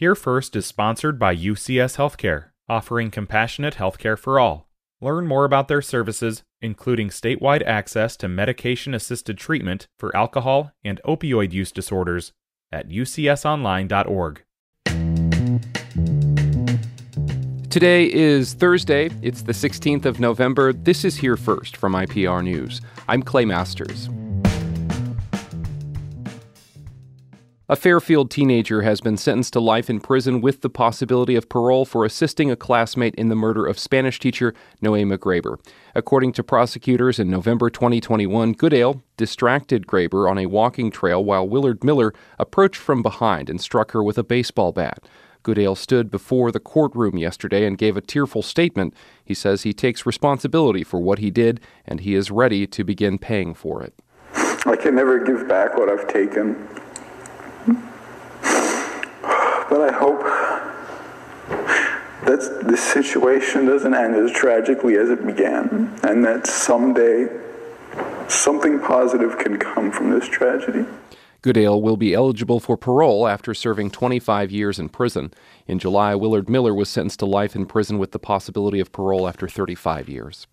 Here First is sponsored by UCS Healthcare, offering compassionate healthcare for all. Learn more about their services, including statewide access to medication assisted treatment for alcohol and opioid use disorders, at ucsonline.org. Today is Thursday. It's the 16th of November. This is Here First from IPR News. I'm Clay Masters. A Fairfield teenager has been sentenced to life in prison with the possibility of parole for assisting a classmate in the murder of Spanish teacher Nohema Graber. According to prosecutors in November 2021, Goodale distracted Graber on a walking trail while Willard Miller approached from behind and struck her with a baseball bat. Goodale stood before the courtroom yesterday and gave a tearful statement. He says he takes responsibility for what he did and he is ready to begin paying for it. I can never give back what I've taken. But I hope that this situation doesn't end as tragically as it began, and that someday something positive can come from this tragedy. Goodale will be eligible for parole after serving 25 years in prison. In July, Willard Miller was sentenced to life in prison with the possibility of parole after 35 years.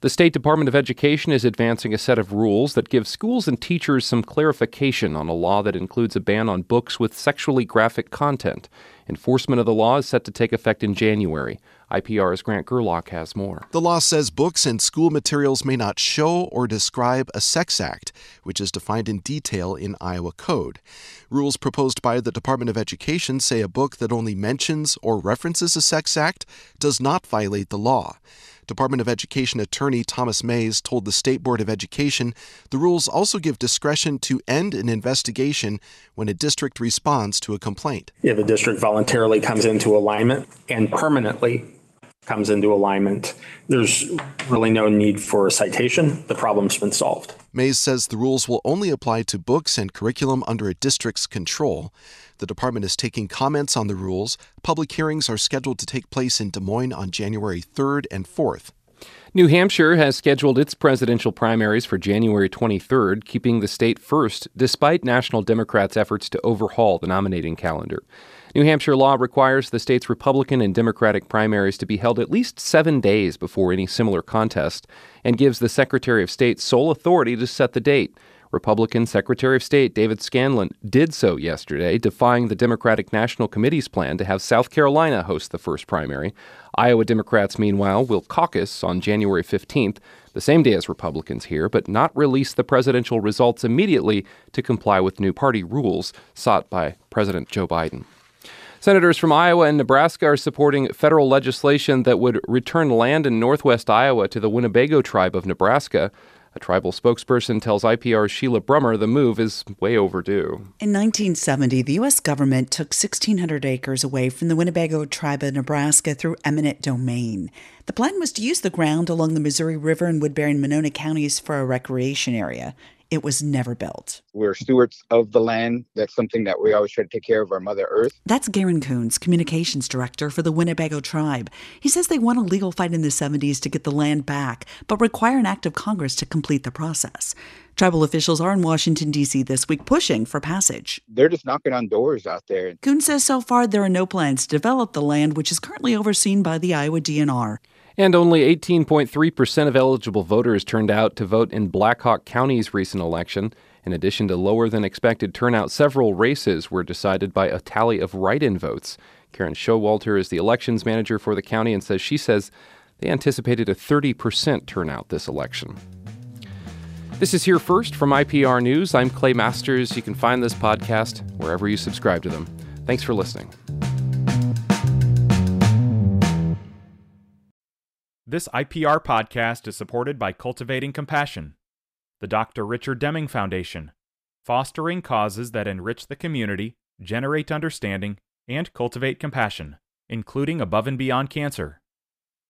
The State Department of Education is advancing a set of rules that give schools and teachers some clarification on a law that includes a ban on books with sexually graphic content. Enforcement of the law is set to take effect in January. IPR's Grant Gerlock has more. The law says books and school materials may not show or describe a sex act, which is defined in detail in Iowa Code. Rules proposed by the Department of Education say a book that only mentions or references a sex act does not violate the law. Department of Education attorney Thomas Mayes told the State Board of Education the rules also give discretion to end an investigation when a district responds to a complaint. If a district voluntarily comes into alignment and permanently comes into alignment, there's really no need for a citation. The problem's been solved. Mayes says the rules will only apply to books and curriculum under a district's control. The department is taking comments on the rules. Public hearings are scheduled to take place in Des Moines on January 3rd and 4th. New Hampshire has scheduled its presidential primaries for January 23rd, keeping the state first despite national Democrats' efforts to overhaul the nominating calendar. New Hampshire law requires the state's Republican and Democratic primaries to be held at least seven days before any similar contest and gives the Secretary of State sole authority to set the date. Republican Secretary of State David Scanlon did so yesterday, defying the Democratic National Committee's plan to have South Carolina host the first primary. Iowa Democrats, meanwhile, will caucus on January 15th, the same day as Republicans here, but not release the presidential results immediately to comply with new party rules sought by President Joe Biden. Senators from Iowa and Nebraska are supporting federal legislation that would return land in northwest Iowa to the Winnebago tribe of Nebraska. A tribal spokesperson tells IPR's Sheila Brummer the move is way overdue. In 1970, the U.S. government took 1,600 acres away from the Winnebago tribe of Nebraska through eminent domain. The plan was to use the ground along the Missouri River in Woodbury and Monona counties for a recreation area. It was never built. We're stewards of the land. That's something that we always try to take care of our Mother Earth. That's Garen Coons, communications director for the Winnebago tribe. He says they won a legal fight in the 70s to get the land back, but require an act of Congress to complete the process. Tribal officials are in Washington, D.C. this week pushing for passage. They're just knocking on doors out there. Coons says so far there are no plans to develop the land, which is currently overseen by the Iowa DNR. And only 18.3% of eligible voters turned out to vote in Black Hawk County's recent election. In addition to lower than expected turnout, several races were decided by a tally of write in votes. Karen Showalter is the elections manager for the county and says she says they anticipated a 30% turnout this election. This is Here First from IPR News. I'm Clay Masters. You can find this podcast wherever you subscribe to them. Thanks for listening. This IPR podcast is supported by Cultivating Compassion, the Dr. Richard Deming Foundation, fostering causes that enrich the community, generate understanding, and cultivate compassion, including above and beyond cancer.